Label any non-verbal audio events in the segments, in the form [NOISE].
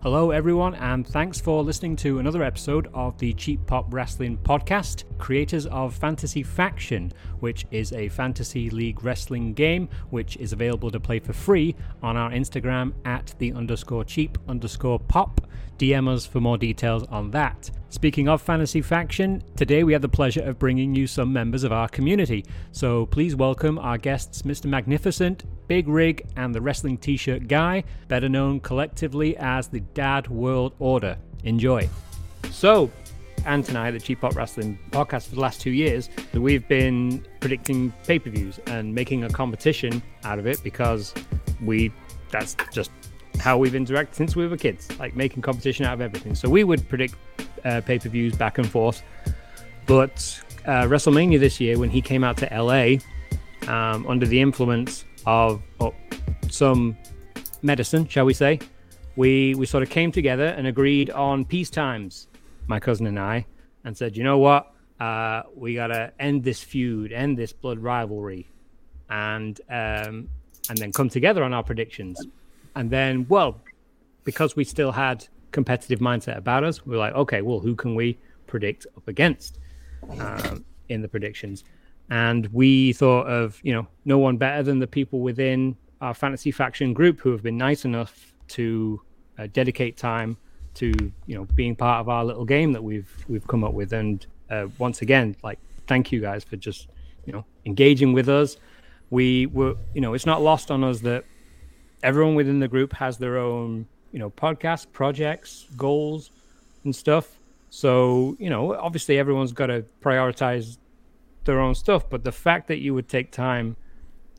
Hello, everyone, and thanks for listening to another episode of the Cheap Pop Rasslin Podcast, creators of Fantasy Faction, which is a fantasy league wrestling game which is available to play for free on our Instagram at the underscore cheap underscore pop. DM us for more details on that. Speaking of Fantasy Faction, today we have the pleasure of bringing you some members of our community. So please welcome our guests, Mr. Magnificent, Big Rig, and the Wrestling T shirt guy, better known collectively as the Dad World Order. Enjoy. So, Ant and I, the Cheap Pop Rasslin podcast for the last two years, we've been predicting pay per views and making a competition out of it because we, that's just how we've interacted since we were kids, like making competition out of everything. So we would predict uh, pay per views back and forth. But uh, WrestleMania this year, when he came out to LA um, under the influence of some medicine, shall we say, we, we sort of came together and agreed on peace times, my cousin and I, and said, you know what? Uh, we got to end this feud, end this blood rivalry, and um, and then come together on our predictions. And then, well, because we still had competitive mindset about us, we are like, okay, well, who can we predict up against um, in the predictions? And we thought of, you know, no one better than the people within our fantasy faction group who have been nice enough to uh, dedicate time to, you know, being part of our little game that we've we've come up with. And uh, once again, like, thank you guys for just, you know, engaging with us. We were, you know, it's not lost on us that everyone within the group has their own, you know, podcast projects, goals, and stuff. So, you know, obviously everyone's got to prioritize their own stuff. But the fact that you would take time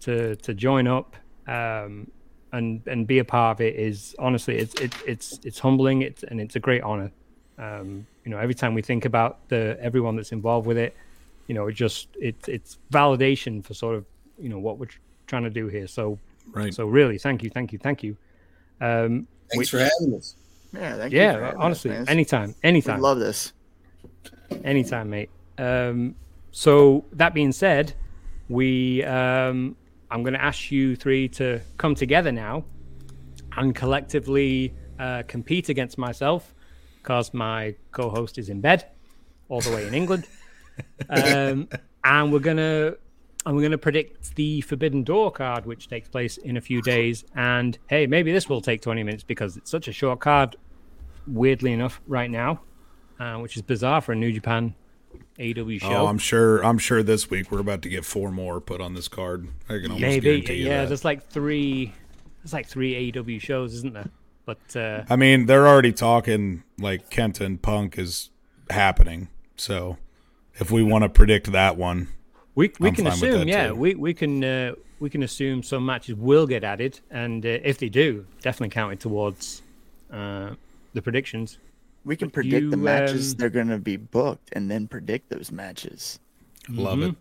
to to join up um, and and be a part of it is honestly it's it, it's it's humbling. It's and it's a great honor. Um, you know, every time we think about the everyone that's involved with it, you know, it just it's it's validation for sort of you know what we're trying to do here. So Right. So really, thank you, thank you, thank you. Um, Thanks which, for having us. Yeah, thank yeah, honestly, us, anytime, anytime, we love this. anytime, mate. Um, so that being said, we um, I'm going to ask you three to come together now and collectively uh, compete against myself because my co-host is in bed all the way in England, [LAUGHS] um, and we're gonna and we're going to predict the Forbidden Door card, which takes place in a few days. And hey, maybe this will take 20 minutes because it's such a short card, weirdly enough, right now, uh, which is bizarre for a New Japan AEW show. Oh, I'm sure. I'm sure this week we're about to get four more put on this card. I can almost maybe, yeah. that. There's like three, there's like three AEW shows, isn't there? But uh, I mean, they're already talking like Kenta and Punk is happening. So if we want to predict that one, we we I'm can assume, yeah, too. we we can uh, we can assume some matches will get added, and uh, if they do, definitely count it towards uh, the predictions. We can predict you, the matches um, they're going to be booked and then predict those matches. love it.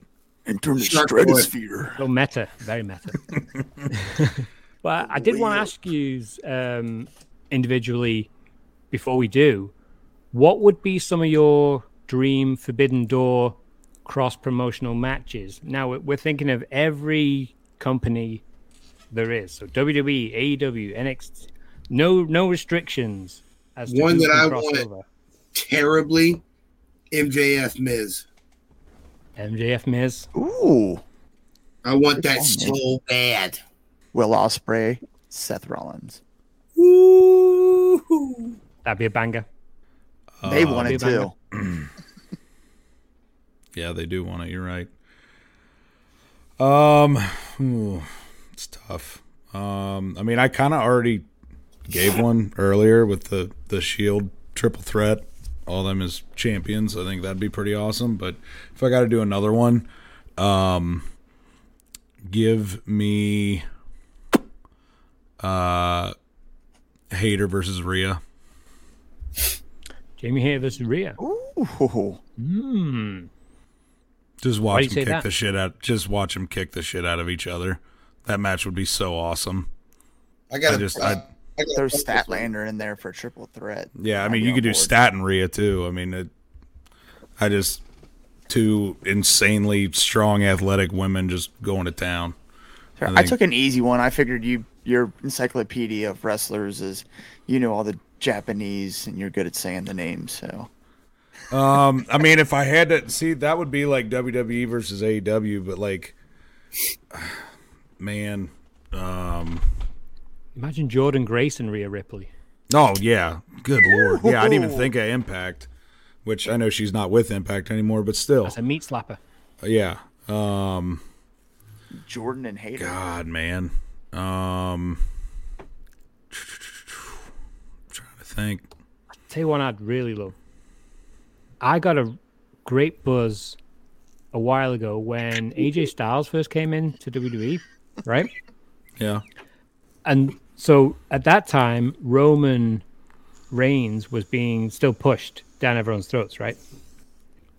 Enter the Shark boy. stratosphere. So meta, very meta. [LAUGHS] but I did want to ask you um, individually before we do, what would be some of your dream Forbidden Door cross promotional matches? Now we're- we're thinking of every company there is, so WWE, AEW, NXT, no no restrictions as to One that I cross want- over. Terribly, MJF Miz. MJF Miz. Ooh. I want that Good so bad. Will Ospreay, Seth Rollins. Woo! That'd be a banger. They Uh, want it too. [CLEARS THROAT] Yeah, they do want it. You're right. Um, ooh, it's tough. Um, I mean, I kind of already gave one earlier with the the Shield triple threat. All them as champions. I think that'd be pretty awesome. But if I got to do another one, um, give me uh, Hayter versus Rhea. Jamie Hayter versus Rhea. Ooh. Hmm. Just watch you them say kick that? the shit out. Just watch them kick the shit out of each other. That match would be so awesome. I got I just, I, I gotta Throw put this one. Statlander in there for a triple threat. yeah. I mean, you on could do board. Stat and Rhea too. I mean, it, I just two insanely strong, athletic women just going to town. Sure, I I, took an easy one. I figured you your encyclopedia of wrestlers is you know all the Japanese and you're good at saying the names, so Um, I mean, if I had to see, that would be like WWE versus AEW, but like, man, um, Imagine Jordynne Grace and Rhea Ripley. oh yeah, good lord, yeah, I didn't even think of Impact, which I know she's not with Impact anymore, but still, That's a meat slapper. yeah. Um, Jordynne and Hayter. God, man, um, I'm trying to think. Tell you one I'd really love. I got a great buzz a while ago when AJ Styles first came in to WWE, right? Yeah, And so at that time, Roman Reigns was being still pushed down everyone's throats, right?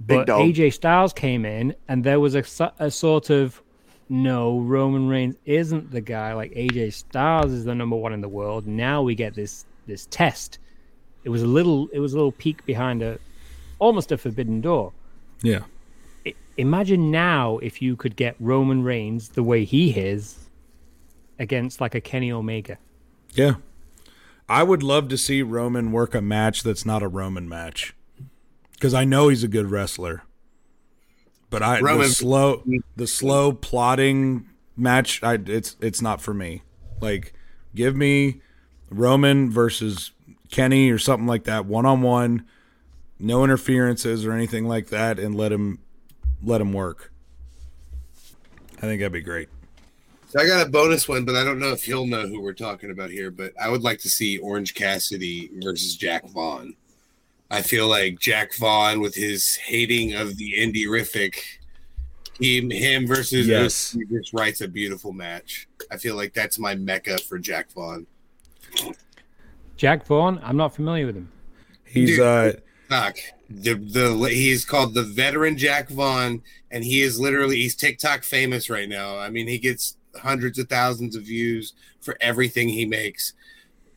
Big But dog. AJ Styles came in, and there was a, a sort of no, Roman Reigns isn't the guy. Like AJ Styles is the number one in the world. Now we get this this test. It was a little it was a little peek behind a almost a forbidden door. yeah. I- imagine now if you could get Roman Reigns the way he is against like a Kenny Omega. Yeah. I would love to see Roman work a match that's not a Roman match. Cuz I know he's a good wrestler. But I the slow the slow plotting match I it's it's not for me. Like give me Roman versus Kenny or something like that one on one, no interferences or anything like that and let him let him work. I think that'd be great. So I got a bonus one, but I don't know if he'll know who we're talking about here. But I would like to see Orange Cassidy versus Jack Vaughn. I feel like Jack Vaughn, with his hating of the indie rific, him, him versus Yes. He just writes a beautiful match. I feel like that's my mecca for Jack Vaughn. Jack Vaughn, I'm not familiar with him. He's Dude. uh Fuck. The the he is called the veteran Jack Vaughn, and he is literally he's TikTok famous right now. I mean, he gets hundreds of thousands of views for everything he makes.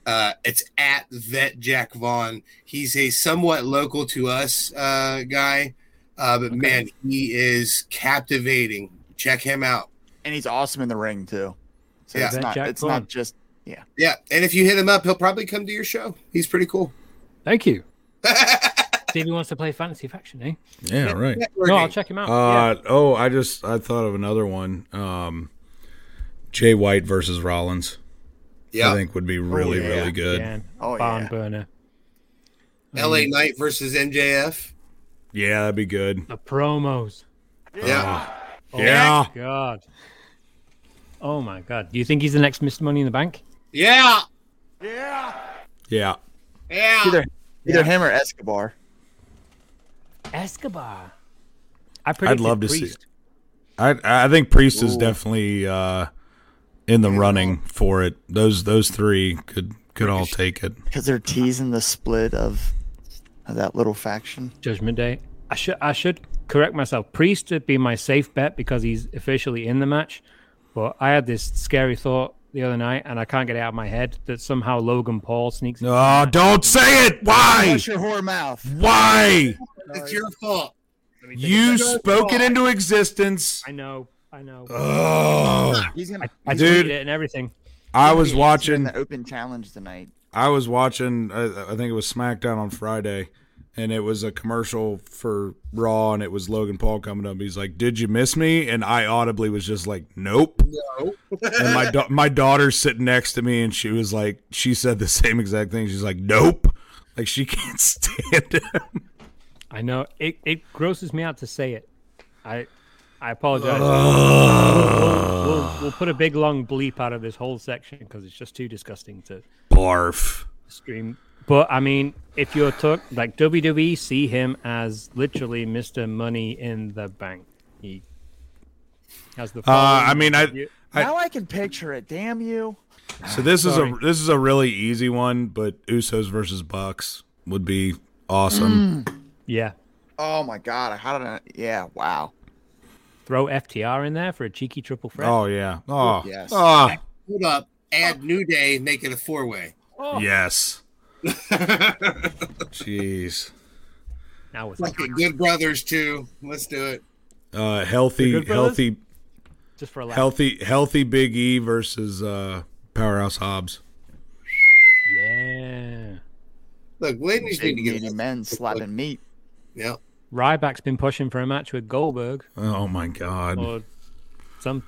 Uh, it's at Vet Jack Vaughn. He's a somewhat local to us uh, guy, uh, but man, he is captivating. Check him out. And he's awesome in the ring too. So Yeah. it's That not Jack it's Vaughn. not just yeah. Yeah, and if you hit him up, he'll probably come to your show. He's pretty cool. Thank you. [LAUGHS] See if he wants to play Fantasy Faction, eh? yeah, right. No, I'll check him out. Uh oh, I just I thought of another one. Um Jay White versus Rollins. Yeah, I think would be really yeah. really yeah. good. Yeah. Oh, Barn yeah. burner. L.A. Knight versus MJF. Yeah, that'd be good. The promos. Yeah, Oh Yeah. my god. Oh my god. Do you think he's the next Mr. Money in the Bank? yeah, Yeah. yeah. either either him or Escobar. Escobar. I would love to see Priest. I I think Priest is definitely uh in the running for it. Those those three could could all take it. Because they're teasing the split of, of that little faction. Judgment Day. I should I should correct myself. Priest would be my safe bet because he's officially in the match. But I had this scary thought the other night, and I can't get it out of my head that somehow Logan Paul sneaks. into the Oh, match. don't say it. Why? Shut your whore mouth. Why? It's your fault. You spoke it into existence. I know. I know. Oh. He's gonna. I he's dude. tweeted it and everything. I was watching the open challenge tonight. I was watching. I, I think it was SmackDown on Friday, and it was a commercial for Raw, and it was Logan Paul coming up. He's like, "Did you miss me?" And I audibly was just like, "Nope." No. And my [LAUGHS] da- my daughter's sitting next to me, and she was like, she said the same exact thing. She's like, "Nope." Like she can't [LAUGHS] stand him. I know. It it grosses me out to say it. I I apologize. we'll, we'll, we'll put a big long bleep out of this whole section because it's just too disgusting to Barf. stream. But I mean, if you're talk like WWE, see him as literally Mr. Money in the Bank. He has the. Uh, I mean, I. I- now I can picture it. Damn you. So this is a this is a really easy one, but Usos versus Bucks would be awesome. Yeah. Oh my god. How did I? Yeah. Wow. Throw FTR in there for a cheeky triple threat. Oh yeah. Oh Yes. Oh Hold up. Add New Day, make it a four way. yes. [LAUGHS] Jeez. now with Like the Good Brothers too. Let's do it. Uh, healthy, healthy, just for a laugh. healthy, healthy Big E versus uh, Powerhouse Hobbs. Yeah. Look, ladies need Big to get meaty men slapping meat. Yeah. Ryback's been pushing for a match with Goldberg Oh my god. or some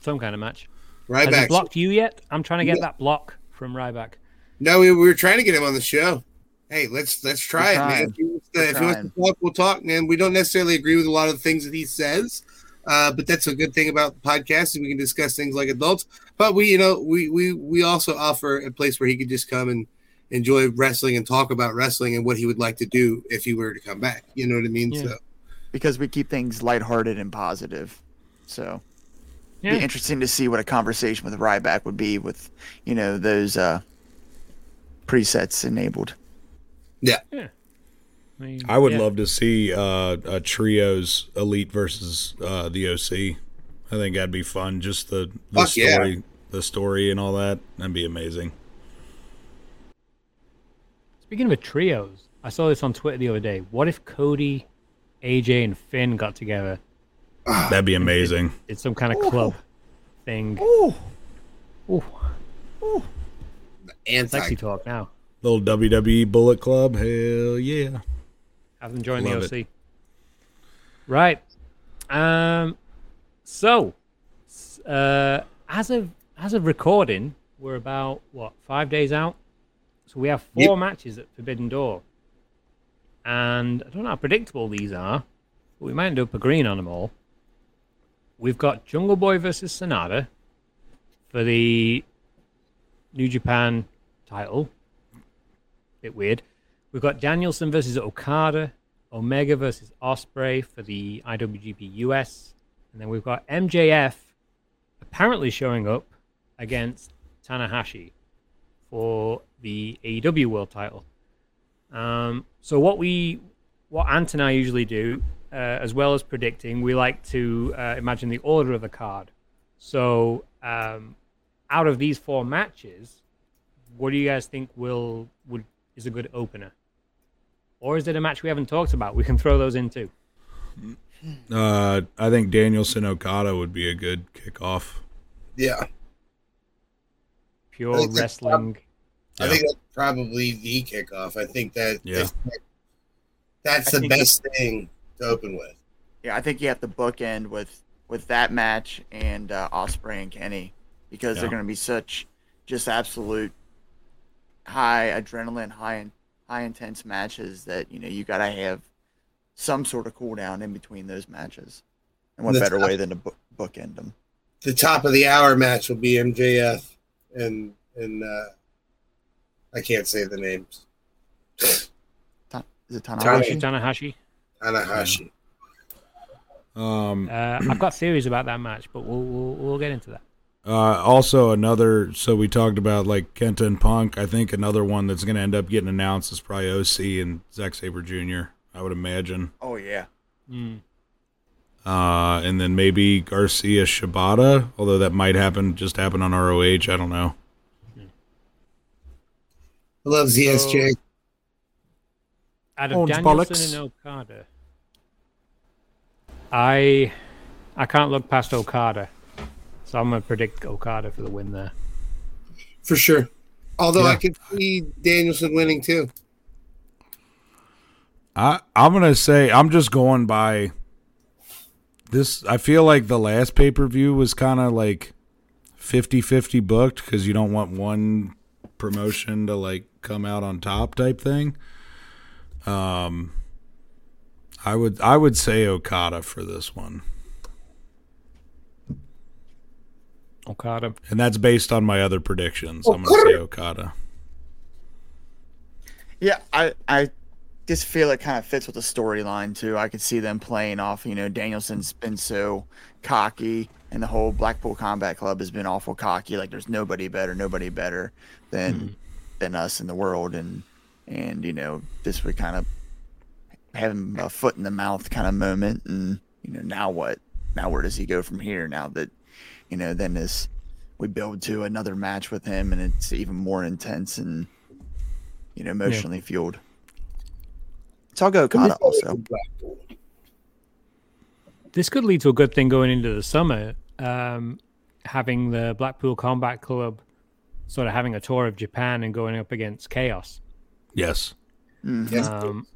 some kind of match. Has he Ryback. blocked you yet? I'm trying to get Yeah. that block from Ryback. No, we, we were trying to get him on the show. Hey, let's let's try We're it, man. trying. If he, wants to, We're if he wants to talk, we'll talk, man. We don't necessarily agree with a lot of the things that he says, uh, but that's a good thing about the podcast, and we can discuss things like adults. But we, you know, we we we also offer a place where he could just come and enjoy wrestling and talk about wrestling and what he would like to do if he were to come back. You know what I mean? Yeah. So because we keep things lighthearted and positive. So Yeah. be interesting to see what a conversation with Ryback would be with, you know, those uh presets enabled. I, mean, I would yeah. love to see uh, a trios elite versus uh, the OC. I think that'd be fun. Just the, the Fuck yeah. story, the story, and all that. That'd be amazing. Speaking of a trios, I saw this on Twitter the other day. What if Cody, AJ, and Finn got together? [SIGHS] That'd be amazing. It's some kind of club thing. Ooh. Ooh, anti sexy talk now. Little WWE Bullet Club. Hell yeah. Have them join Love the OC. Right. Um. So, uh, as of as of recording, we're about what five days out. So we have four Yep. matches at Forbidden Door, and I don't know how predictable these are, but we might end up agreeing on them all. We've got Jungle Boy versus Sanada for the New Japan title. Bit weird. We've got Danielson versus Okada, Omega versus Ospreay for the IWGP US, and then we've got MJF apparently showing up against Tanahashi for the AEW World Title. Um, so what we, what Ant and I usually do, uh, as well as predicting, we like to uh, imagine the order of the card. So um, out of these four matches, what do you guys think will would is a good opener? Or is it a match we haven't talked about? We can throw those in too. Uh, I think Danielson Okada would be a good kickoff. Yeah, Pure think that's wrestling. I think that's probably the kickoff. I think that Yeah. that's I the think best thing to open with. Yeah, I think you have to bookend with with that match and uh, Ospreay and Kenny because they're going to be such just absolute high adrenaline, high in, high intense matches that you know you got to have some sort of cooldown in between those matches. And what That's better not- way than to book, bookend them? The top of the hour match will be MJF and and uh, I can't say the names. Ta- Is it Tanahashi. Tanahashi? Tanahashi. Tanahashi. Um, Uh, I've got theories about that match, but we'll we'll, we'll get into that. Uh, also, another. So we talked about like Kenta and Punk. I think another one that's going to end up getting announced is probably OC and Zack Sabre Jr. I would imagine. Oh yeah. Mm. Uh, and then maybe Garcia Shibata, although that might happen just happen on ROH. I don't know. I love ZSJ. Out of Orange Danielson bollocks. and Okada, I I can't look past Okada, so I'm gonna predict Okada for the win there. for sure. Although I can see Danielson winning too. I I'm gonna say I'm just going by this. I feel like the last pay per view was kind of like 50-50 booked because you don't want one promotion to like come out on top type thing. Um, I would I would say Okada for this one, Okada. and that's based on my other predictions. I'm gonna say Okada. Yeah, I I just feel it kind of fits with the storyline too. I could see them playing off. You know, Danielson's been so cocky, and the whole Blackpool Combat Club has been awful cocky. Like there's nobody better, nobody better than than us in the world, and and you know this would kind of have him a foot in the mouth kind of moment. And you know now what? Now where does he go from here? Now that you know then this we build to another match with him, and it's even more intense and you know, emotionally fueled. So I'll go Okada also. This could lead to a good thing going into the summer. Um, having the Blackpool Combat Club sort of having a tour of Japan and going up against Chaos. Yes. Yes. Um,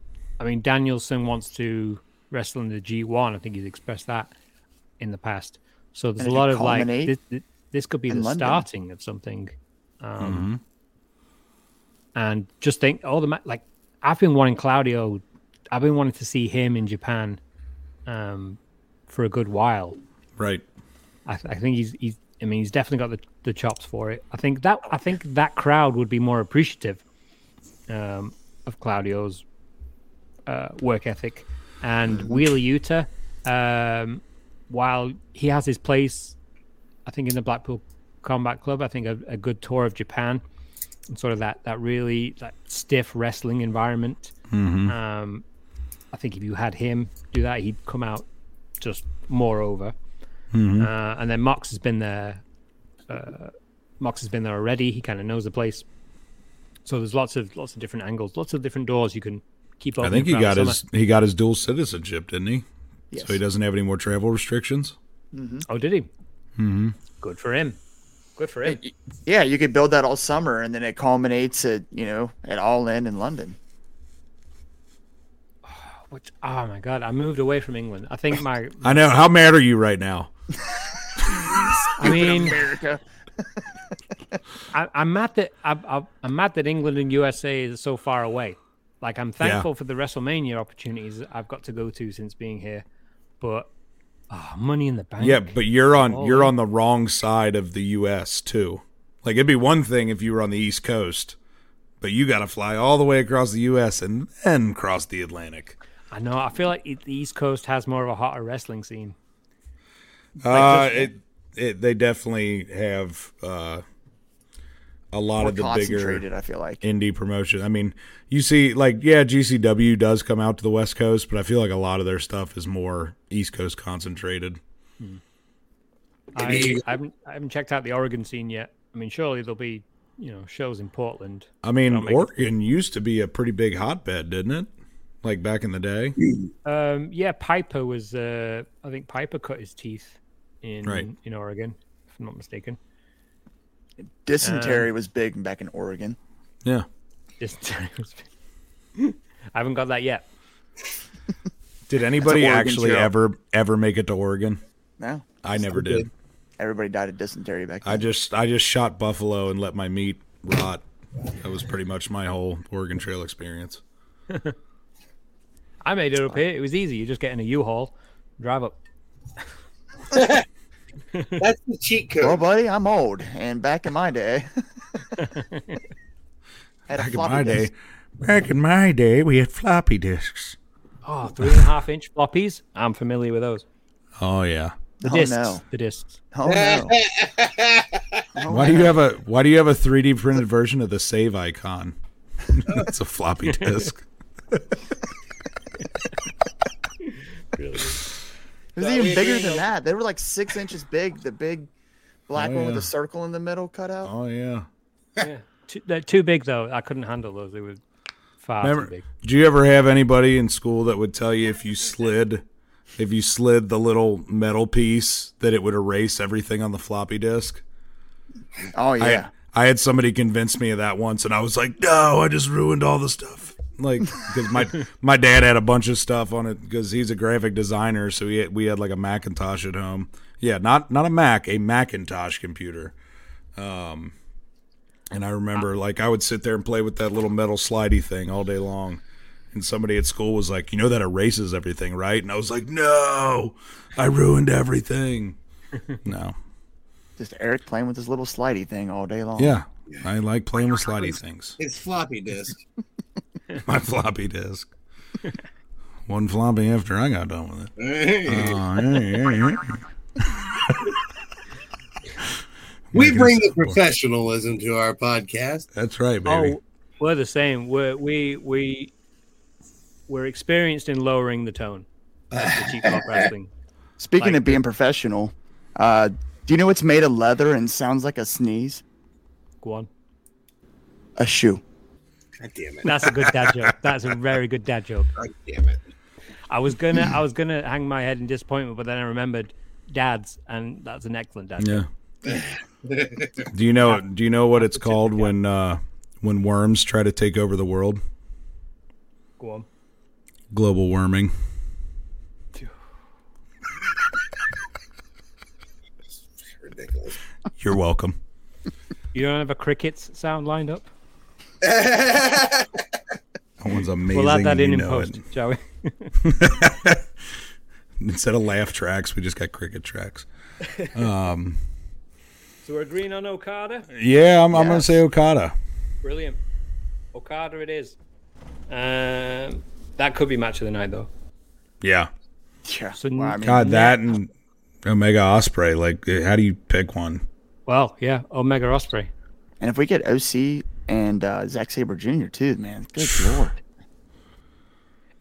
I mean, Danielson wants to wrestle in the G1. I think he's expressed that in the past. So there's And a lot of like this, this- this could be the London. starting of something. Um, Mm-hmm. And just think, all the ma- like I've been wanting Claudio. I've been wanting to see him in Japan um, for a good while. Right. I, th- I think he's he's. I mean, he's definitely got the, the chops for it. I think that I think that crowd would be more appreciative um, of Claudio's uh, work ethic and Wheeler Yuta. Um, while he has his place, I think in the Blackpool Combat Club, I think a, a good tour of Japan and sort of that that really that stiff wrestling environment. Um, I think if you had him do that, he'd come out just more over. Uh, and then Mox has been there. Uh, Mox has been there already. He kind of knows the place. So there's lots of lots of different angles, lots of different doors you can keep open. I think he got the his he got his dual citizenship, didn't he? Yes. So he doesn't have any more travel restrictions. summer. Oh, did he? Mm-hmm. Good for him. Good for him. Yeah, you could build that all summer, and then it culminates at you know at All In in London. [SIGHS] Which, oh my god, I moved away from England. I think my, [LAUGHS] I know. How mad are you right now? [LAUGHS] I mean, America. I, I'm mad that I, I, I'm mad that England and USA is so far away. Like I'm thankful for the WrestleMania opportunities I've got to go to since being here, but oh, Money in the Bank. Yeah, but you're on Oh, you're on the wrong side of the U.S. too. Like it'd be one thing if you were on the East Coast, but you got to fly all the way across the U.S. and then cross the Atlantic. I know. I feel like the East Coast has more of a hotter wrestling scene. Uh, it, it they definitely have uh, a lot More of the bigger concentrated, I feel like. indie promotion. I mean, you see, like, yeah, GCW does come out to the West Coast, but I feel like a lot of their stuff is more East Coast concentrated. I, I haven't I haven't checked out the Oregon scene yet. I mean, surely there'll be you know shows in Portland. I mean, Don't it- Oregon used to be a pretty big hotbed, didn't it? Like back in the day. Um, yeah, Piper was. Uh, I think Piper cut his teeth in Right. in Oregon, if I'm not mistaken. Dysentery um, was big back in Oregon. Yeah. Just, [LAUGHS] I haven't got that yet. Did anybody actually Trail. ever ever make it to Oregon? No, I never did. everybody died of dysentery back then. I just I just shot buffalo and let my meat rot. That was pretty much my whole Oregon Trail experience. [LAUGHS] I made it up here. It was easy. You just get in a U-Haul, drive up. [LAUGHS] That's the cheat code. well, code. buddy, I'm old, and back in my day, [LAUGHS] had a Back in floppy my day, back in my day, we had floppy disks. Oh, three and a half inch floppies. I'm familiar with those. Oh yeah. The Oh, discs. no. The discs. Oh no! [LAUGHS] Oh, Why do you have a Why do you have a 3D printed version of the save icon? That's a floppy disk. It was That even way bigger we than know. that. They were like six inches big. The big black Oh, one with a circle in the middle cut out. Oh yeah. Yeah. Too, they're too big though. I couldn't handle those. They were far Remember, too big. did you ever have anybody in school that would tell you if you slid, if you slid the little metal piece, that it would erase everything on the floppy disk? Oh I, yeah. I had somebody convince me of that once, and I was like, "No, I just ruined all the stuff." Like, because my my dad had a bunch of stuff on it because he's a graphic designer, so he had, we had like a Macintosh at home. Yeah, not not a Mac, a Macintosh computer. Um, and I remember like I would sit there and play with that little metal slidey thing all day long. And somebody at school was like, "You know that erases everything, right?" And I was like, "No, I ruined everything." [LAUGHS] no. Just Eric playing with this little slidey thing all day long. Yeah, I like playing with slidey things. It's floppy disk. [LAUGHS] [LAUGHS] My floppy disk. One floppy after I got done with it. Oh, yeah, yeah, yeah. we bring the professionalism to our podcast. That's right, baby. Oh, we're the same. We're, we we we're experienced in lowering the tone. The cheap pop [LAUGHS] wrestling. Speaking Like of being professional, uh, do you know what's made of leather and sounds like a sneeze? Go on. A shoe. God damn it. That's a good dad joke. That's a very good dad joke. God damn it. I was gonna I was gonna hang my head in disappointment, but then I remembered dads, and that's an excellent dad joke. yeah. [LAUGHS] do you know? Do you know what it's called when uh, when worms try to take over the world. Go on. Global warming. Ridiculous. You're welcome. You don't have a crickets sound lined up? [LAUGHS] That one's amazing. We'll add that in in post, it. shall we? [LAUGHS] Instead of laugh tracks, we just got cricket tracks. Um, [LAUGHS] So we're agreeing on Okada. yeah, I'm, I'm gonna say Okada. Brilliant. Okada it is. Um, that could be match of the night though. Yeah. Yeah. So well, I mean, God, that and Omega Ospreay. Like, how do you pick one? Well, yeah, Omega Ospreay. and if we get OC and uh, Zack Sabre Jr. too, man, good lord.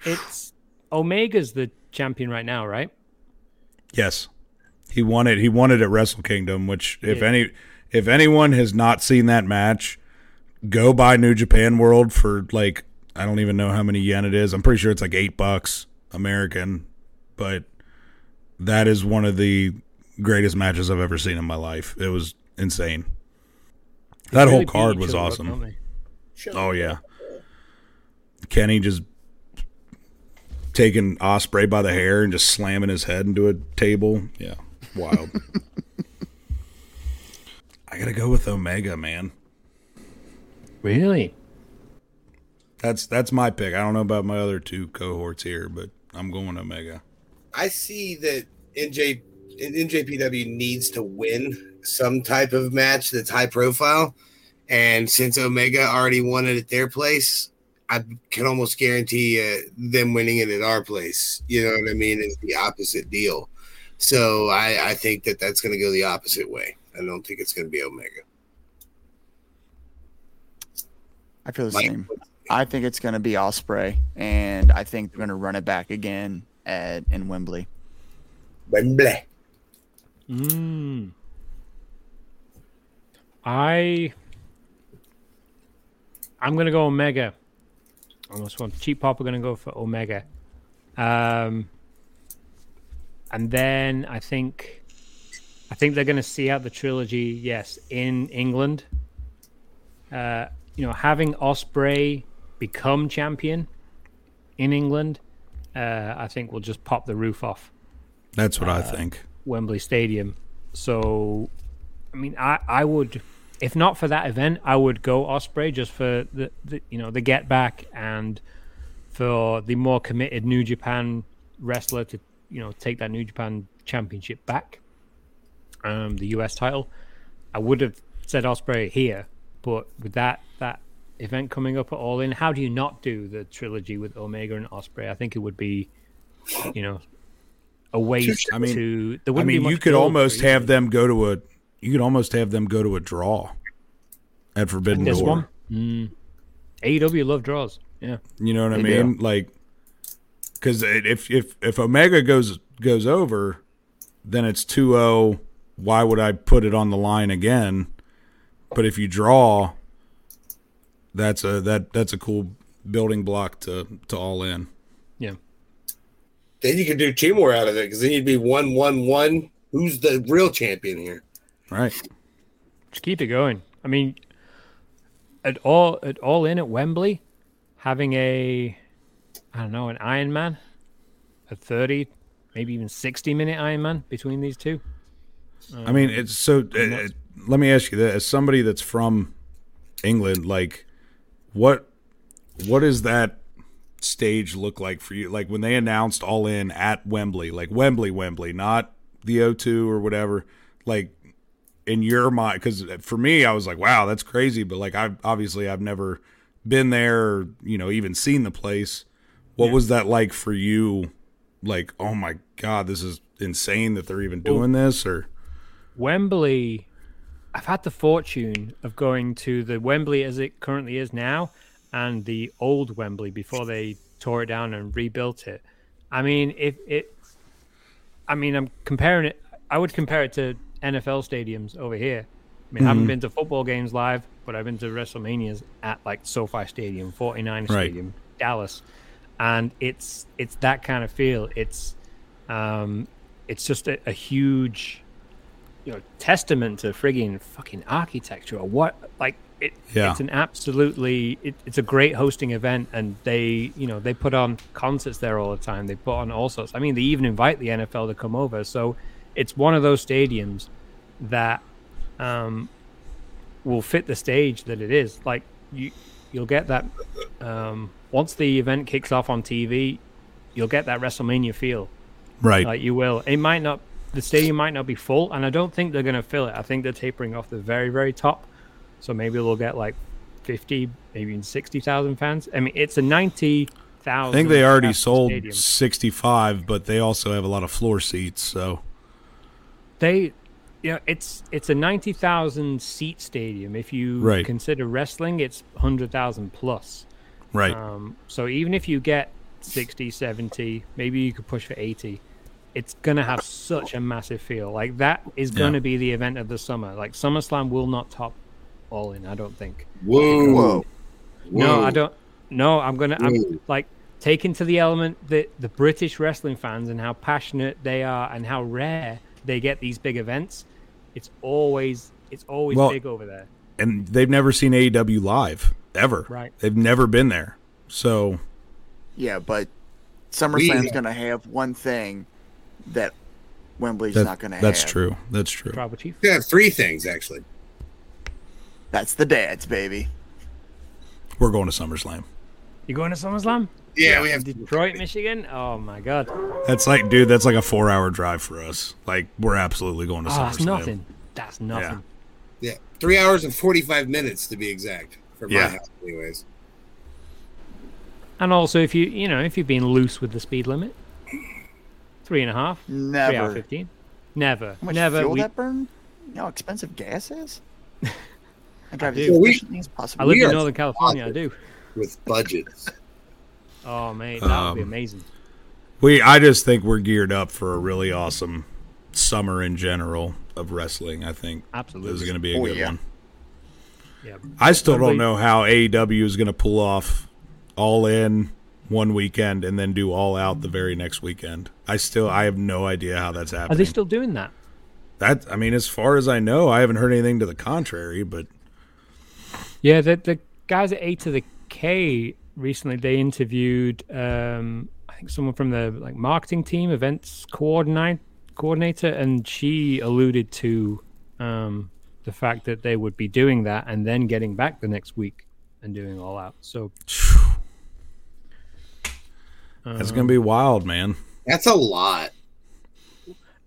It's Omega's the champion right now, right? Yes, he won it. He won it at Wrestle Kingdom. Which, if Yeah. any, if anyone has not seen that match, go buy New Japan World for like I don't even know how many yen it is. I'm pretty sure it's like eight bucks American, but that is one of the greatest matches I've ever seen in my life. It was insane. That Really whole beat card was other up, awesome. Oh yeah. Kenny just taking Ospreay by the hair and just slamming his head into a table. Yeah, wild. [LAUGHS] I gotta go with Omega, man. Really? That's that's my pick. I don't know about my other two cohorts here, but I'm going Omega. I see that NJ NJPW needs to win some type of match that's high profile, and since Omega already won it at their place, I can almost guarantee uh, them winning it at our place. You know what I mean? Is the opposite deal. So I, I think that that's going to go the opposite way. I don't think it's going to be Omega. I feel the Mike, same. I think it's going to be Ospreay, and I think they're going to run it back again at in Wembley. Wembley. Mm. I I'm gonna go Omega. Almost one cheap pop. We're gonna go for Omega. Um, and then I think I think they're gonna see out the trilogy. Yes, in England. Uh, you know, having Ospreay become champion in England, uh, I think will just pop the roof off. That's what I think. Wembley Stadium. So, I mean, I, I would, if not for that event, I would go Ospreay just for the, the you know the get back and for the more committed New Japan wrestler to you know take that New Japan Championship back, um, the US title. I would have said Ospreay here, but with that that event coming up at All In, how do you not do the trilogy with Omega and Ospreay? I think it would be, you know, a waste I mean- to. There I mean, you could almost have either. them go to a. You could almost have them go to a draw at Forbidden This Door. one, mm. AEW love draws. Yeah, You know what I They mean? Like, because if if if Omega goes goes over, then it's 2-0. Why would I put it on the line again? But if you draw, that's a that that's a cool building block to to all in. yeah. Then you could do two more out of it because then you'd be one, one, one. Who's the real champion here? Right. Just keep it going. I mean, at all at all in at Wembley, having a, I don't know, an Iron Man, a thirty, maybe even sixty minute Iron Man between these two. I mean, it's so. uh, uh, let me ask you that: as somebody that's from England, like, what what is that stage look like for you? Like when they announced All In at Wembley, like Wembley, Wembley, not the O2 or whatever. Like in your mind, because for me, I was like, wow, that's crazy. But like, I obviously I've never been there, or, you know, even seen the place. What was that like for you? Like, oh my god, this is insane that they're even doing this, or Wembley, I've had the fortune of going to the Wembley as it currently is now and the old Wembley before they tore it down and rebuilt it. I mean, if it, I mean, I'm comparing it, I would compare it to NFL stadiums over here. I mean, I haven't been to football games live, but I've been to WrestleManias at like SoFi Stadium, 49 Right. Stadium, Dallas. And it's it's that kind of feel. It's um it's just a, a huge you know testament to frigging fucking architecture or what like it, Yeah. it's an absolutely it, it's a great hosting event and they you know they put on concerts there all the time they put on all sorts i mean they even invite the nfl to come over so it's one of those stadiums that um will fit the stage that it is like you you'll get that um once the event kicks off on tv you'll get that wrestlemania feel Right. like you will. It might not. The stadium might not be full, and I don't think they're going to fill it. I think they're tapering off the very, very top. So maybe they'll get like fifty, maybe even sixty thousand fans. I mean, it's a ninety I think they already sold stadium. 65, but they also have a lot of floor seats. So They, you know, it's it's a ninety thousand seat stadium. If you Right. consider wrestling, it's hundred thousand plus. right. Um, so even if you get 60, 70, maybe you could push for 80, it's going to have such a massive feel. Like that is Yeah. going to be the event of the summer. Like SummerSlam will not top All In, I don't think. Whoa. Whoa. No, I don't. No, I'm going to, I'm like, take into the element that the British wrestling fans and how passionate they are and how rare they get these big events. It's always, it's always Well- big over there. and they've never seen AEW live ever. Right. They've never been there. So Yeah, but SummerSlam's We- going to have one thing that Wembley's that- not going to have. that's true. That's true. Tribal Chief. You have three things actually. That's the dads, baby. We're going to SummerSlam. You going to SummerSlam? Yeah, we have Detroit, Michigan? Oh my God. That's like, dude, that's like a four hour drive for us. Like, we're absolutely going to Oh, that's SummerSlam. nothing. That's nothing. yeah three hours and forty five minutes to be exact for my house, anyways. And also, if you you know if you've been loose with the speed limit, three and a half, three hour Never. fifteen, never, How much never. fuel we- that burn? You know how expensive gas is? [LAUGHS] I drive do. as Well, we- efficiently as I live we in Northern California. I do. With budgets. [LAUGHS] Oh man, that would be Um, amazing. We, I just think we're geared up for a really awesome summer in general of wrestling. I think Absolutely. this is going to be a Oh, good yeah. one. Yeah. I still don't know how AEW is going to pull off all in one weekend and then do all out the very next weekend. I still, I have no idea how that's happening. Are they still doing that? that, I mean, as far as I know, I haven't heard anything to the contrary. But Yeah, the the guys at A to the K recently they interviewed um I think someone from the like marketing team, events coordinate coordinator, and she alluded to um the fact that they would be doing that and then getting back the next week and doing all out. So it's going to be wild, man. That's a lot.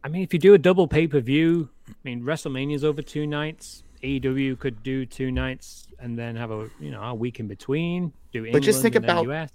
I mean, if you do a double pay per view, I mean, WrestleMania's over two nights. AEW could do two nights and then have a you know a week in between. Do England But just think about- US.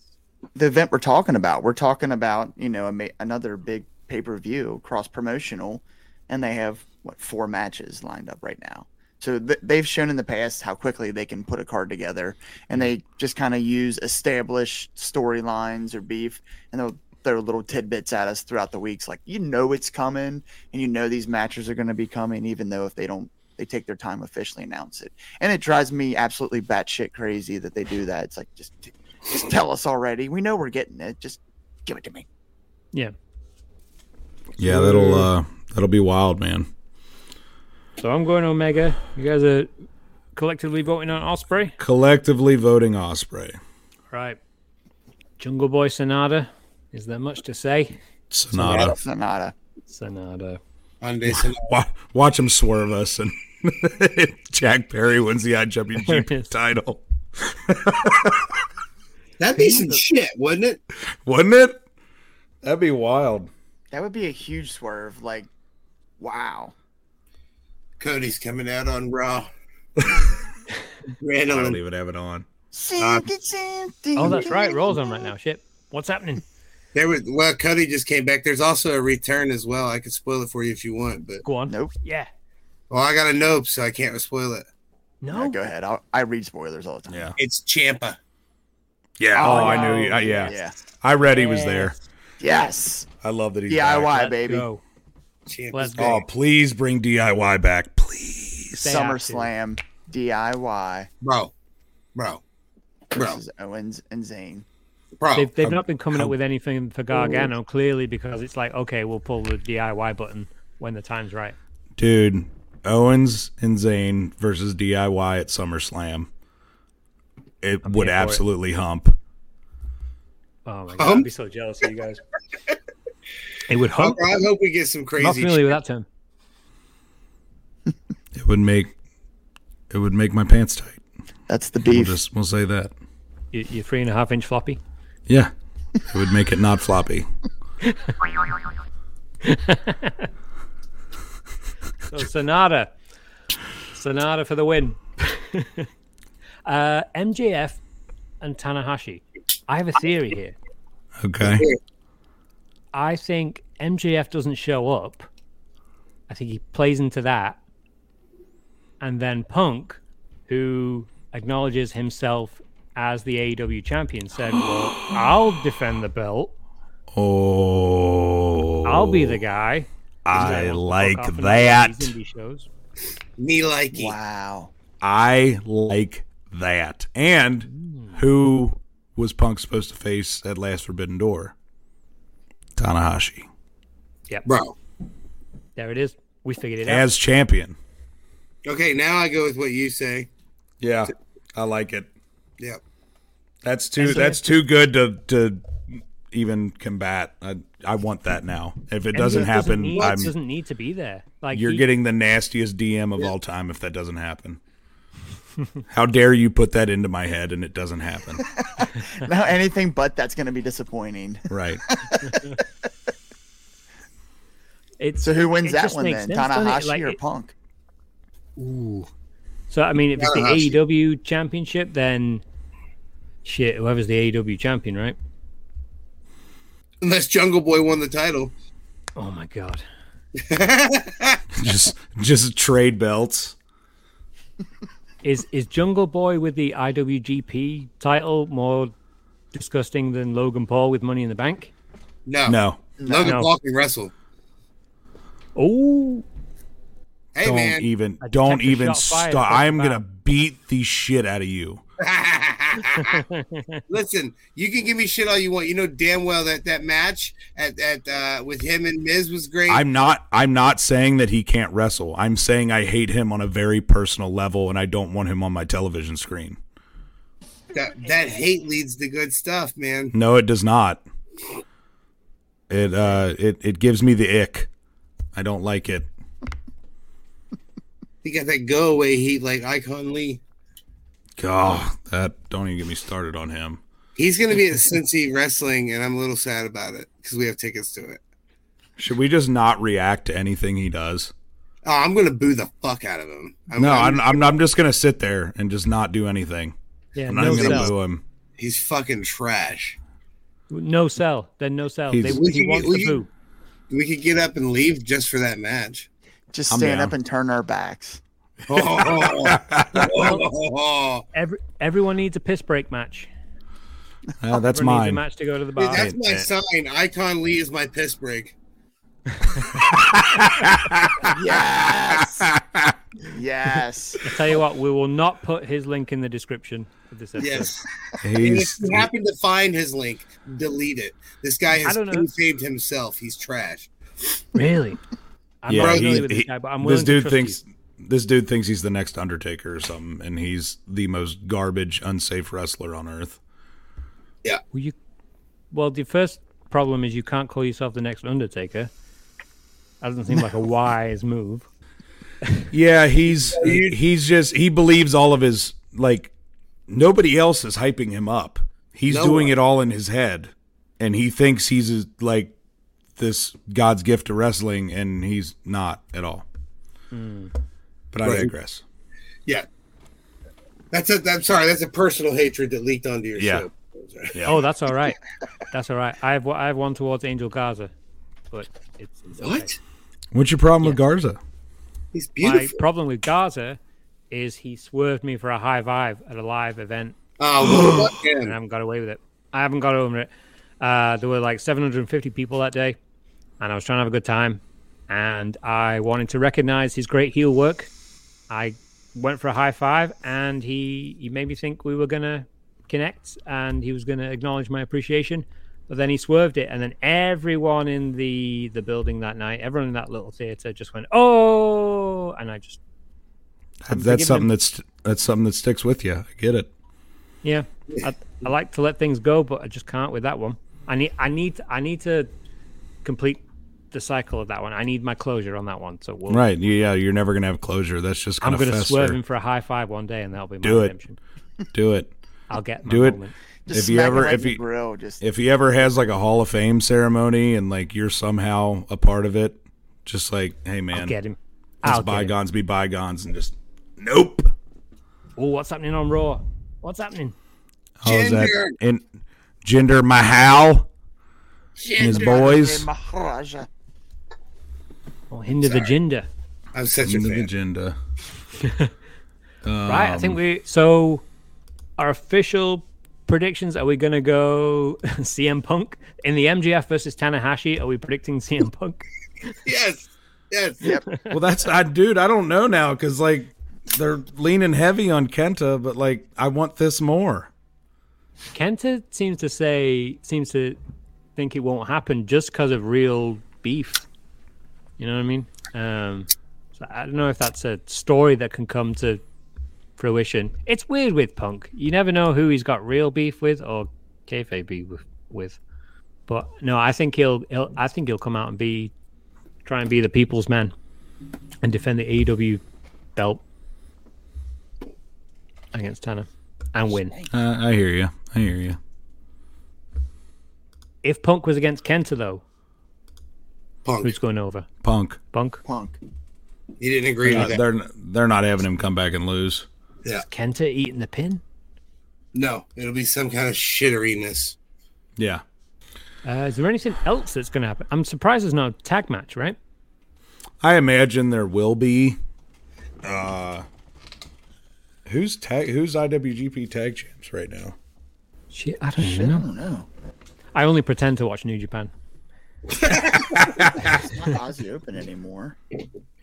the event we're talking about. We're talking about you know a, another big pay per view cross promotional, and they have what four matches lined up right now. So th- they've shown in the past how quickly they can put a card together, and they mm-hmm. just kind of use established storylines or beef, and they'll throw little tidbits at us throughout the weeks. Like you know it's coming, and you know these matches are going to be coming, even though if they don't. They take their time officially announce it, and it drives me absolutely batshit crazy that they do that. It's like just just tell us already. We know we're getting it. Just give it to me. Yeah. Yeah, that'll uh, that'll be wild, man. So I'm going Omega. You guys are collectively voting on Ospreay. Collectively voting Ospreay, Right. Jungle Boy Sonata. Is there much to say? Sonata. Sonata. Sonata. Hyundai Sonata. [LAUGHS] Wa- Watch him swerve us, and [LAUGHS] Jack Perry wins the IWGP [LAUGHS] title. That'd be some shit, wouldn't it? Wouldn't it? That'd be wild. That would be a huge swerve. Like, wow. Cody's coming out on Raw. I don't even have it on. Uh, oh, that's right. Raw's on right now. Shit. What's happening? There was well, Cody just came back. There's also a return as well. I could spoil it for you if you want, but Go on. Nope. Yeah. well, I got a nope, so I can't spoil it. No. Yeah, go ahead. I'll, I read spoilers all the time. Yeah. It's Ciampa. Yeah. Oh, Oh, I wow. knew. Uh, yeah, yeah. Yeah. I read he was there. Yes. I love that he's DIY, back. Let's baby. go. Ciampa's Let's back. Oh, please bring DIY back, please. They. SummerSlam DIY bro, bro, bro, versus Owens and Zayn. Bro. They've, they've how- not been coming how- up with anything for Gargano, clearly, because it's like, okay, we'll pull the DIY button when the time's right. Dude, Owens and Zayn versus DIY at SummerSlam. It would here for it. absolutely hump. Oh my god, Um? I'd be so jealous of you guys. [LAUGHS] It would hump. I hope we get some I'm not crazy. familiar with that term. It would make it would make my pants tight. That's the We'll beef. just we'll say that. You, you're three and a half inch floppy. Yeah. It would make it not floppy. So Sanada, Sanada for the win. [LAUGHS] uh, MJF and Tanahashi. I have a theory here. Okay. I think MJF doesn't show up. I think he plays into that. And then Punk, who acknowledges himself as the AEW champion, said, Well, I'll defend the belt. Oh I'll be the guy. I Wants like off and do that. these indie shows. Me likey. Wow. I like that. And who was Punk supposed to face at Last Forbidden Door? Tanahashi. Yep. Bro. There it is. We figured it out. As champion. Okay, now I go with what you say. Yeah. I like it. Yep. That's too And- that's too good to to even combat. I I want that now. If it doesn't MJF happen, need, I'm doesn't need to be there. Like you're he- getting the nastiest DM of all time if that doesn't happen. How dare you put that into my head and it doesn't happen? [LAUGHS] Now anything but that's going to be disappointing. Right. [LAUGHS] It's, So who wins that one then? sense, doesn't it? Tanahashi Like, or it- Punk? So I mean, if it's the AEW championship, then shit, whoever's the AEW champion, right? Unless Jungle Boy won the title. Oh my god. [LAUGHS] just just trade belts. Is is Jungle Boy with the IWGP title more disgusting than Logan Paul with Money in the Bank? No. No. Logan No. Paul can wrestle. Oh, Hey don't man. even A don't even shot stop. I'm gonna beat the shit out of you. [LAUGHS] Listen, you can give me shit all you want. You know damn well that that match at at uh, with him and Miz was great. I'm not I'm not saying that he can't wrestle. I'm saying I hate him on a very personal level and I don't want him on my television screen. that that hate leads to good stuff, man. No, it does not. It uh it, it gives me the ick. I don't like it. He got that go away heat like Icon Lee. God, that don't even get me started on him. He's gonna be at Cincy Wrestling, and I'm a little sad about it because we have tickets to it. Should we just not react to anything he does? Oh, I'm gonna boo the fuck out of him. I'm, No, I'm- I'm I'm, I'm just gonna sit there and just not do anything. yeah, I'm not no even gonna sell. boo him. he's fucking trash. No sell. Then no sell. They, He's- We he can- wants we to can- boo. We could get up and leave just for that match. Just I'm stand down. up and turn our backs. Oh, [LAUGHS] oh, Every everyone needs a piss break match. Uh, that's Everyone needs a mine. match to go to the Dude, bar. that's my sign. Icon Lee is my piss break. [LAUGHS] Yes. yes. I tell you what, we will not put his link in the description of this episode. Yes. And if He's you happen to find his link, delete it. This guy has I saved himself. He's trash. Really? I'm yeah. not He, familiar with this he- guy, but I'm this dude to trust thinks this dude thinks he's the next Undertaker or something, and he's the most garbage, unsafe wrestler on earth. Yeah. Well, you. Well, the first problem is you can't call yourself the next Undertaker. That doesn't seem like a [LAUGHS] wise move. Yeah, he's he's just he believes all of his like nobody else is hyping him up. He's No doing one. it all in his head, and he thinks he's like this God's gift to wrestling, and he's not at all. But I Right. digress. Yeah. That's a. I'm sorry. That's a personal hatred that leaked onto your Yeah. show. Yeah. Oh, that's all right. That's all right. I have I have one towards Angel Garza, but it's, it's okay. What? What's your problem with Garza? He's My beautiful. problem with Garza is he swerved me for a high vibe at a live event, Oh, [GASPS] and I haven't got away with it. I haven't got over it. Uh, there were like 750 people that day, and I was trying to have a good time, and I wanted to recognize his great heel work. I went for a high five, and he he made me think we were gonna connect, and he was gonna acknowledge my appreciation, But then he swerved it, and then everyone in the the building that night, everyone in that little theater, just went, "Oh!" And I just, I'm that's something him. that's that's something that sticks with you. I get it. yeah, I, I like to let things go, but I just can't with that one. I need, I need, I need to complete the cycle of that one. I need my closure on that one. So we'll, Right? Yeah, you're never gonna have closure. That's just I'm gonna going fester. swerve him for a high five one day, and that'll be my Do it. redemption. Do it. I'll get my Do it. Just If you ever- if in the you- grill, just If he ever has like a Hall of Fame ceremony and like you're somehow a part of it, just like, hey man, Get him. let's I'll get him. bygones be bygones, and just nope. Oh, what's happening on Raw? What's happening? How's that? Jinder. In Jinder Mahal and his boys. Maharaja. Oh, hinder the Sorry. ginger. I'm such a Into the fan. agenda. [LAUGHS] right. I Um, think we. So, our official predictions: Are we going to go [LAUGHS] CM Punk in the MJF versus Tanahashi? Are we predicting CM [LAUGHS] Punk? Yes, yes. Well, that's I, dude. I don't know now because like they're leaning heavy on Kenta, but like I want this more. Kenta seems to say seems to think it won't happen just because of real beef. You know what I mean? Um, so I don't know if that's a story that can come to fruition. It's weird with Punk. You never know who he's got real beef with or kayfabe beef with-. But no, I think he'll, he'll. I think he'll come out and be try and be the people's man and defend the AEW belt against Tanner and win. Uh, I hear you. I hear you. If Punk was against Kenta though, Punk. who's going over? Punk. Punk. Punk. He didn't agree Uh, with that. they're they're not having him come back and lose. Yeah. Kenta eating the pin. No, it'll be some kind of shitteriness. Yeah. Uh, is there anything else that's going to happen? I'm surprised there's no tag match, right? I imagine there will be. Uh, who's tag? Who's IWGP tag champs right now? Shit, I don't even I don't know. I only pretend to watch New Japan. [LAUGHS] It's not Aussie Open anymore.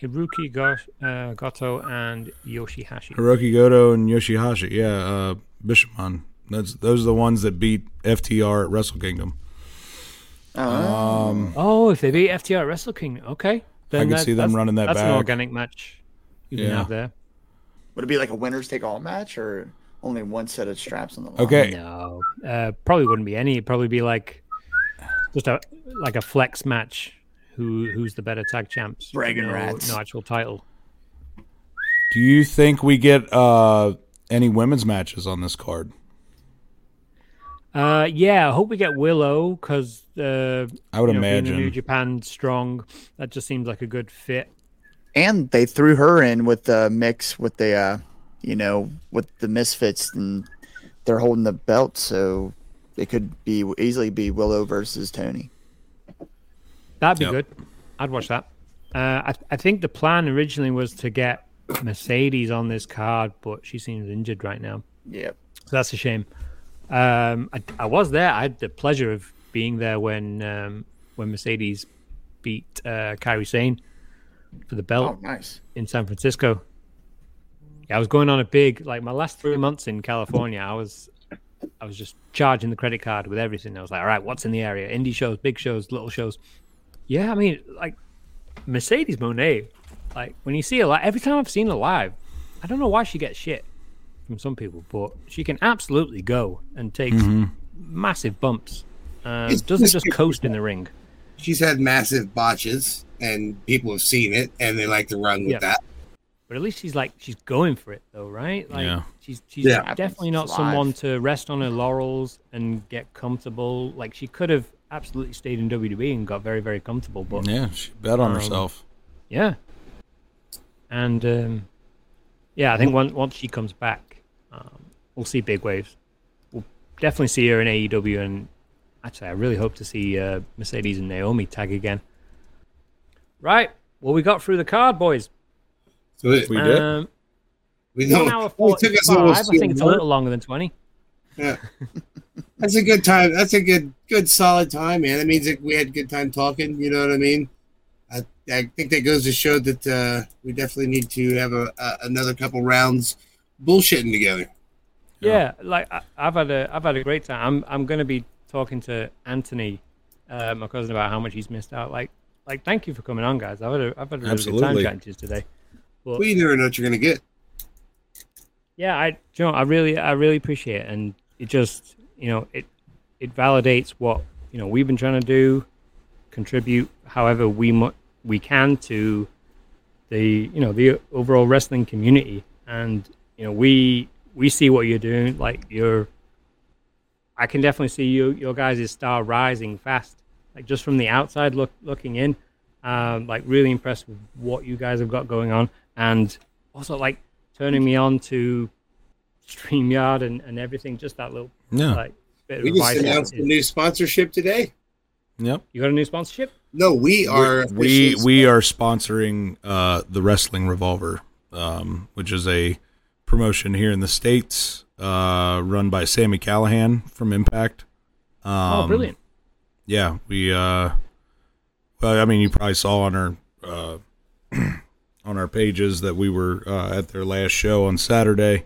Hirooki Gosh, uh, Goto and Yoshihashi. Hirooki Goto and Yoshihashi. Yeah, uh, Bishamon. That's those are the ones that beat FTR at Wrestle Kingdom. Oh, Oh, if they beat FTR at Wrestle Kingdom, okay. Then could that- see them running that That's an back. organic match you can Yeah. have there. would it be like a winners take all match or only one set of straps on the line? Okay. No, uh, probably wouldn't be any. It'd probably be like just a like a flex match. Who who's the better tag champs? Bragging no, rats. No actual title. Do you think we get uh, any women's matches on this card? Uh, yeah, I hope we get Willow because uh, I would you know, being New imagine. Japan strong. That just seems like a good fit. And they threw her in with the mix with the, uh, you know, with the Misfits, and they're holding the belt, so it could be easily be Willow versus Toni. That'd be Yep. good. I'd watch that. Uh, I, I think the plan originally was to get Mercedes on this card, but she seems injured right now, Yep. so that's a shame. Um, I, I was there. I had the pleasure of being there when um, when Mercedes beat uh, Kairi Sane for the belt. Oh, nice. in San Francisco. Yeah, I was going on a big like my last three months in California. I was I was just charging the credit card with everything. I was like, all right, what's in the area? Indie shows, big shows, little shows. Yeah, I mean, like Mercedes Moné. Like when you see her, like every time I've seen her live, I don't know why she gets shit from some people, but she can absolutely go and takes massive bumps. Uh, It's doesn't just- just coast in the ring. She's had massive botches, and people have seen it, and they like to run with Yeah. that. But at least she's like she's going for it though, right? Like Yeah. she's she's Yeah. definitely not live. someone to rest on her laurels and get comfortable. Like she could have absolutely stayed in WWE and got very very comfortable, but yeah, Yeah, she bet on Um, herself. Yeah. And um, yeah, I think once once she comes back, um, we'll see big waves. We'll definitely see her in AEW, and actually, I really hope to see uh, Mercedes and Naomi tag again. Right, well, we got through the card, boys. So We did. Um, we one don't. hour it took us 45. almost I think it's a little longer than twenty. Yeah. That's a good time. That's a good, good, solid time, man. That means that we had a good time talking. You know what I mean? I, I think that goes to show that uh, we definitely need to have a, a another couple rounds bullshitting together. Yeah, like I, I've had a I've had a great time. I'm I'm going to be talking to Anthony, uh, my cousin, about how much he's missed out. Like, like thank you for coming on, guys. I've had a, I've had a really good time Absolutely. chatting to you today. But, Well, you never know what you're gonna get. yeah, I, you know, I really, I really appreciate it, and it just, you know, it, it validates what you know we've been trying to do, contribute however we mu- we can to the, you know, the overall wrestling community, and you know, we we see what you're doing. Like you're, I can definitely see you, your guys' star rising fast. Like just from the outside look looking in, um, like really impressed with what you guys have got going on, and also like turning me on to StreamYard and, and everything. Just that little Yeah. like bit of We just advice. announced a new sponsorship today. Yep. You got a new sponsorship? No, we are we officially- we are sponsoring uh, the Wrestling Revolver, um, which is a promotion here in the states, uh, run by Sami Callihan from Impact. Um, oh, brilliant! Yeah, we. Uh, well, I mean, you probably saw on our uh, [CLEARS THROAT] on our pages that we were uh, at their last show on Saturday,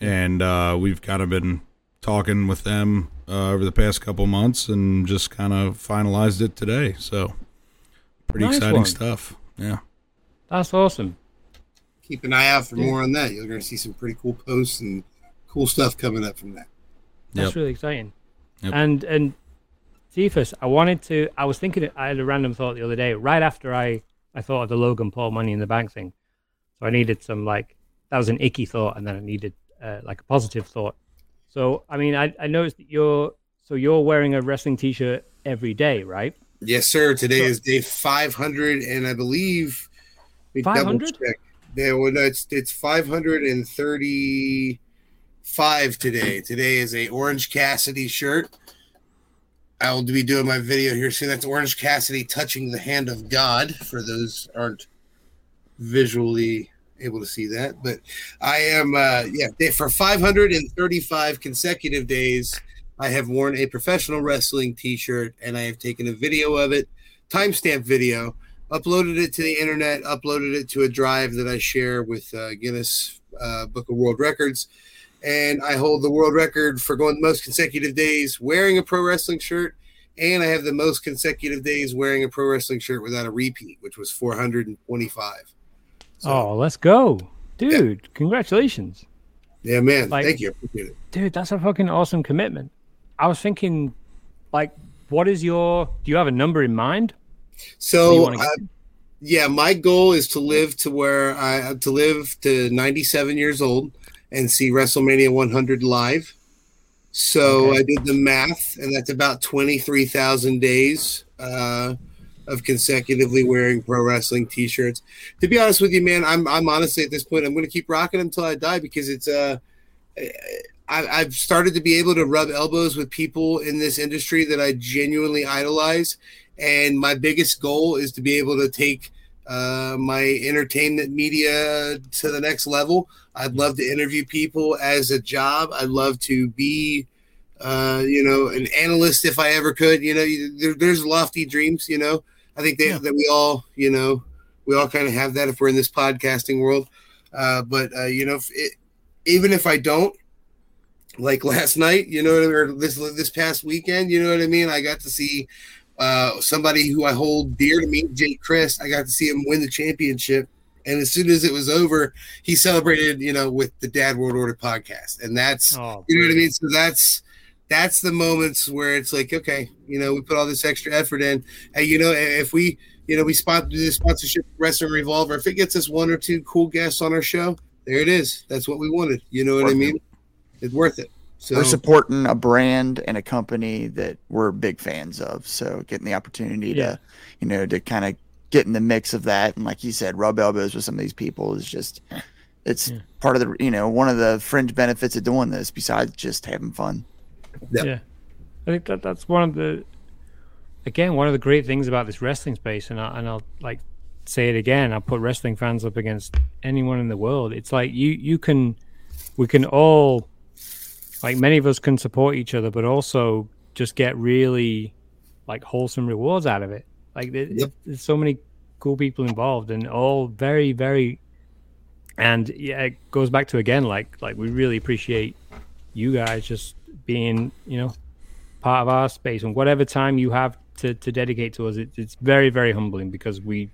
and uh, we've kind of been talking with them uh, over the past couple months, and just kind of finalized it today. So, pretty Nice exciting one. stuff. Yeah. That's awesome. keep an eye out for more on that. You're going to see some pretty cool posts and cool stuff coming up from that. That's Yep. really exciting. Yep. And and Ceefus, I wanted to. I was thinking. I had a random thought the other day, right after I I thought of the Logan Paul Money in the Bank thing. So I needed some like that was an icky thought, and then I needed uh, like a positive thought. So I mean, I I noticed that you're so you're wearing a wrestling T-shirt every day, right? Yes, sir. Today So- is day 500, and I believe we double 500? check. Yeah, well, no, it's it's 535 today. Today is a Orange Cassidy shirt. I will be doing my video here soon. That's Orange Cassidy touching the hand of God. For those aren't visually able to see that, but I am uh yeah for 535 consecutive days. I have worn a professional wrestling T-shirt, and I have taken a video of it, timestamp video, uploaded it to the internet, uploaded it to a drive that I share with uh, Guinness uh, Book of World Records, and I hold the world record for going the most consecutive days wearing a pro wrestling shirt, and I have the most consecutive days wearing a pro wrestling shirt without a repeat, which was 425. So, Oh, let's go, dude! Congratulations, yeah, man, like- thank you, appreciate it. dude. That's a fucking awesome commitment. I was thinking, like, what is your? Do you have a number in mind? What do you So, uh, yeah, my goal is to live to where I to live to 97 years old and see WrestleMania 100 live. So Okay. I did the math, and that's about 23,000 days uh, of consecutively wearing pro wrestling T-shirts. To be honest with you, man, I'm I'm honestly at this point I'm going to keep rocking them until I die because it's uh. I, I've started to be able to rub elbows with people in this industry that I genuinely idolize, and my biggest goal is to be able to take uh, my entertainment media to the next level. I'd love to interview people as a job. I'd love to be, uh, you know, an analyst if I ever could. You know, there, there's lofty dreams. You know, I think that, Yeah. that we all, you know, we all kind of have that if we're in this podcasting world. Uh, but uh, you know, if it, even if I don't, like last night, you know, or this this past weekend, you know what I mean. I got to see uh, somebody who I hold dear to me, Jake Crist. I got to see him win the championship, and as soon as it was over, he celebrated, you know, with the Dad World Order podcast, and that's Oh, you know what I mean. So that's that's the moments where it's like, okay, you know, we put all this extra effort in. Hey, you know, if we, you know, we spot do this sponsorship Wrestling Revolver, if it gets us one or two cool guests on our show, there it is. That's what we wanted. You know what I mean? It's worth it. So We're supporting a brand and a company that we're big fans of. So getting the opportunity Yeah. to, you know, to kind of get in the mix of that, and like you said, rub elbows with some of these people is just, it's Yeah. part of the, you know, one of the fringe benefits of doing this besides just having fun. Yeah. yeah. I think that that's one of the, again, one of the great things about this wrestling space, and I, and I'll like say it again. I'll put wrestling fans up against anyone in the world. It's like you you can, we can all, like many of us can support each other, but also just get really, like wholesome rewards out of it. Like there, Yep. there's so many cool people involved, and all very very. And yeah, it goes back to again, like like we really appreciate you guys just being, you know, part of our space and whatever time you have to, to dedicate to us. It, it's very, very humbling because we,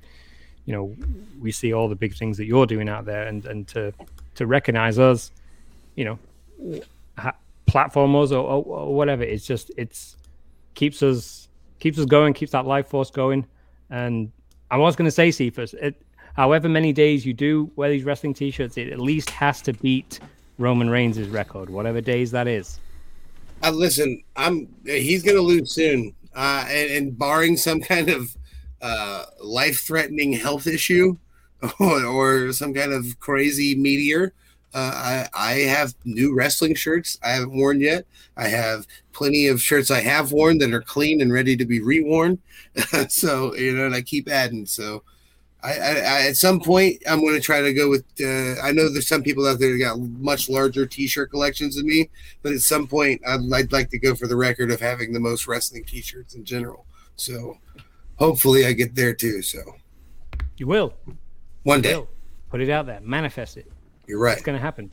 you know, we see all the big things that you're doing out there and, and to, to recognize us, you know, ha- platform us or, or, or whatever. It's just, it's keeps us, keeps us going, keeps that life force going. And I was going to say, Ceefus, it, however many days you do wear these wrestling t-shirts, it at least has to beat Roman Reigns' record, whatever days that is. Uh, listen, I'm he's gonna lose soon, uh, and, and barring some kind of uh, life-threatening health issue [LAUGHS] or, or, some kind of crazy meteor. Uh, I, I have new wrestling shirts I haven't worn yet. I have plenty of shirts I have worn that are clean and ready to be reworn. [LAUGHS] so you know, and I keep adding. So I, I, I, at some point I'm going to try to go with. Uh, I know there's some people out there that got much larger T-shirt collections than me, but at some point I'd, I'd like to go for the record of having the most wrestling T-shirts in general. So hopefully I get there too. So you will one You day. will. Put it out there, manifest it. You're right. It's going to happen.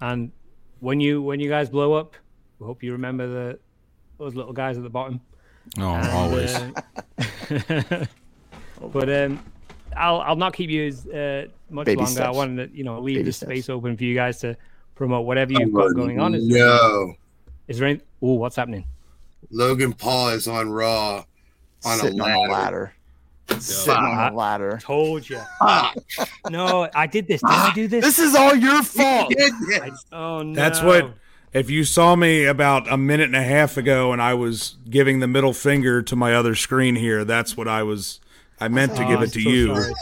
And when you when you guys blow up, we hope you remember the those little guys at the bottom. Oh, And, always. uh, [LAUGHS] but um, I'll I'll not keep you as uh, much Baby longer. I steps. wanted to you know leave Baby the steps. space open for you guys to promote whatever you've got going on. Is, No, is there any? Oh, what's happening? Logan Paul is on Raw on Sitting a on a ladder. Sitting on a ladder. Told you. No, I did this. Did I do this? This is all your fault. I- oh no. That's what. If you saw me about a minute and a half ago and I was giving the middle finger to my other screen here, that's what I was. I meant to Oh, give I'm it to so you. sorry.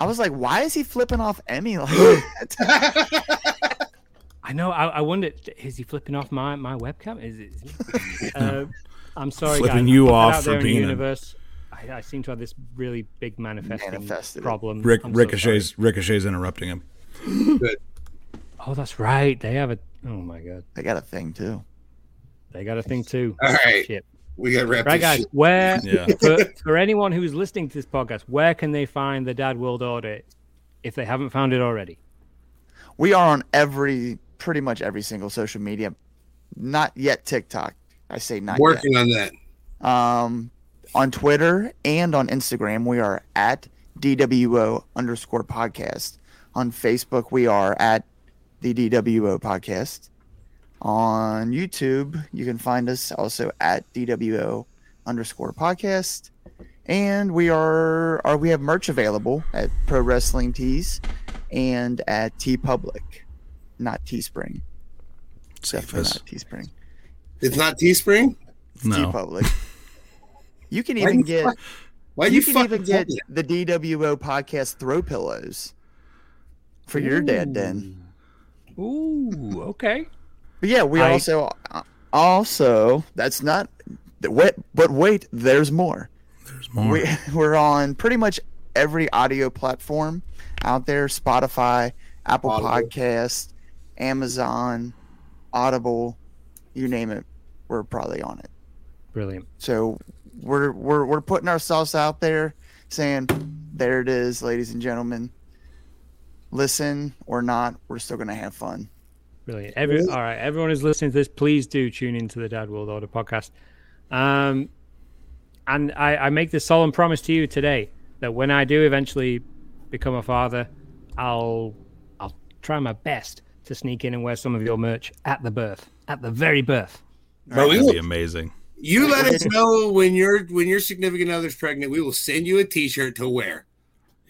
I was like, why is he flipping off Emmy like [GASPS] that? I know. I, I wondered, is he flipping off my, my webcam? Is it? [LAUGHS] uh, I'm sorry, Flipping guys. you Put that off for there in being a- universe. I, I seem to have this really big manifesting Manifested problem. Rick, I'm so Ricochet's Ricochet's interrupting him. sorry. Oh, that's right. They have a. Oh my god, They got a thing too. they got a thing too. All right. Shit. we got wrapped. Right, guys. Where [LAUGHS] Yeah. for, for anyone who's listening to this podcast, where can they find the Dad World Order if they haven't found it already? We are on every, pretty much every single social media. Not yet TikTok. I say not Working on that. Um, on Twitter and on Instagram, we are at DWO underscore podcast. On Facebook, we are at the DWO podcast. On YouTube, you can find us also at DWO underscore podcast. And we are, are we have merch available at Pro Wrestling Tees and at TeePublic, not Teespring. Definitely Ceefus. not Teespring. It's not Teespring. T No. Public. You can even you get fuck- Why you, you, can even get me the DWO podcast throw pillows for your dad then. Ooh, okay. But yeah, we I- also uh, also that's not wait, but wait, there's more. There's more. We [LAUGHS] we're on pretty much every audio platform out there: Spotify, Apple Audible. Podcast, Amazon, Audible, you name it. We're probably on it. Brilliant. So we're we're we're putting ourselves out there, saying, "There it is, ladies and gentlemen. Listen or not, we're still gonna have fun." Brilliant. Every, all right, everyone who's listening to this, please do tune into the Dad World Order podcast. Um, and I, I make this solemn promise to you today that when I do eventually become a father, I'll I'll try my best to sneak in and wear some of your merch at the birth, at the very birth. But That'd be amazing. You let us [LAUGHS] know when your when your significant other's pregnant. We will send you a T-shirt to wear.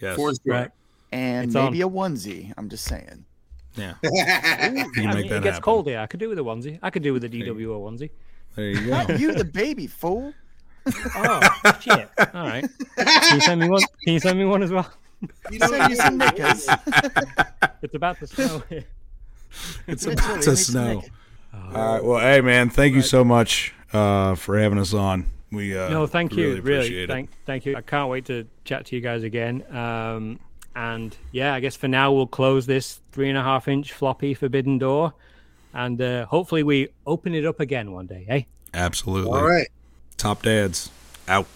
Yes. For sure. Right. And It's maybe a onesie. I'm just saying. Yeah. [LAUGHS] I mean, make it gets happen. cold here. I could do with a onesie. I could do with a DWO onesie. There you go. Not you, the baby fool. [LAUGHS] Oh shit! All right. Can you send me one? Can you send me one as well? you know Send you some knickers. It's about to snow here. It's Literally, about to snow. All right. Well, hey, man, thank you so much uh, for having us on. We uh, No, thank really you. Really, it. thank, thank you. I can't wait to chat to you guys again. Um, and yeah, I guess for now we'll close this three and a half inch floppy Forbidden Door, and uh, hopefully we open it up again one day. Eh? Absolutely. All right. Top dads out.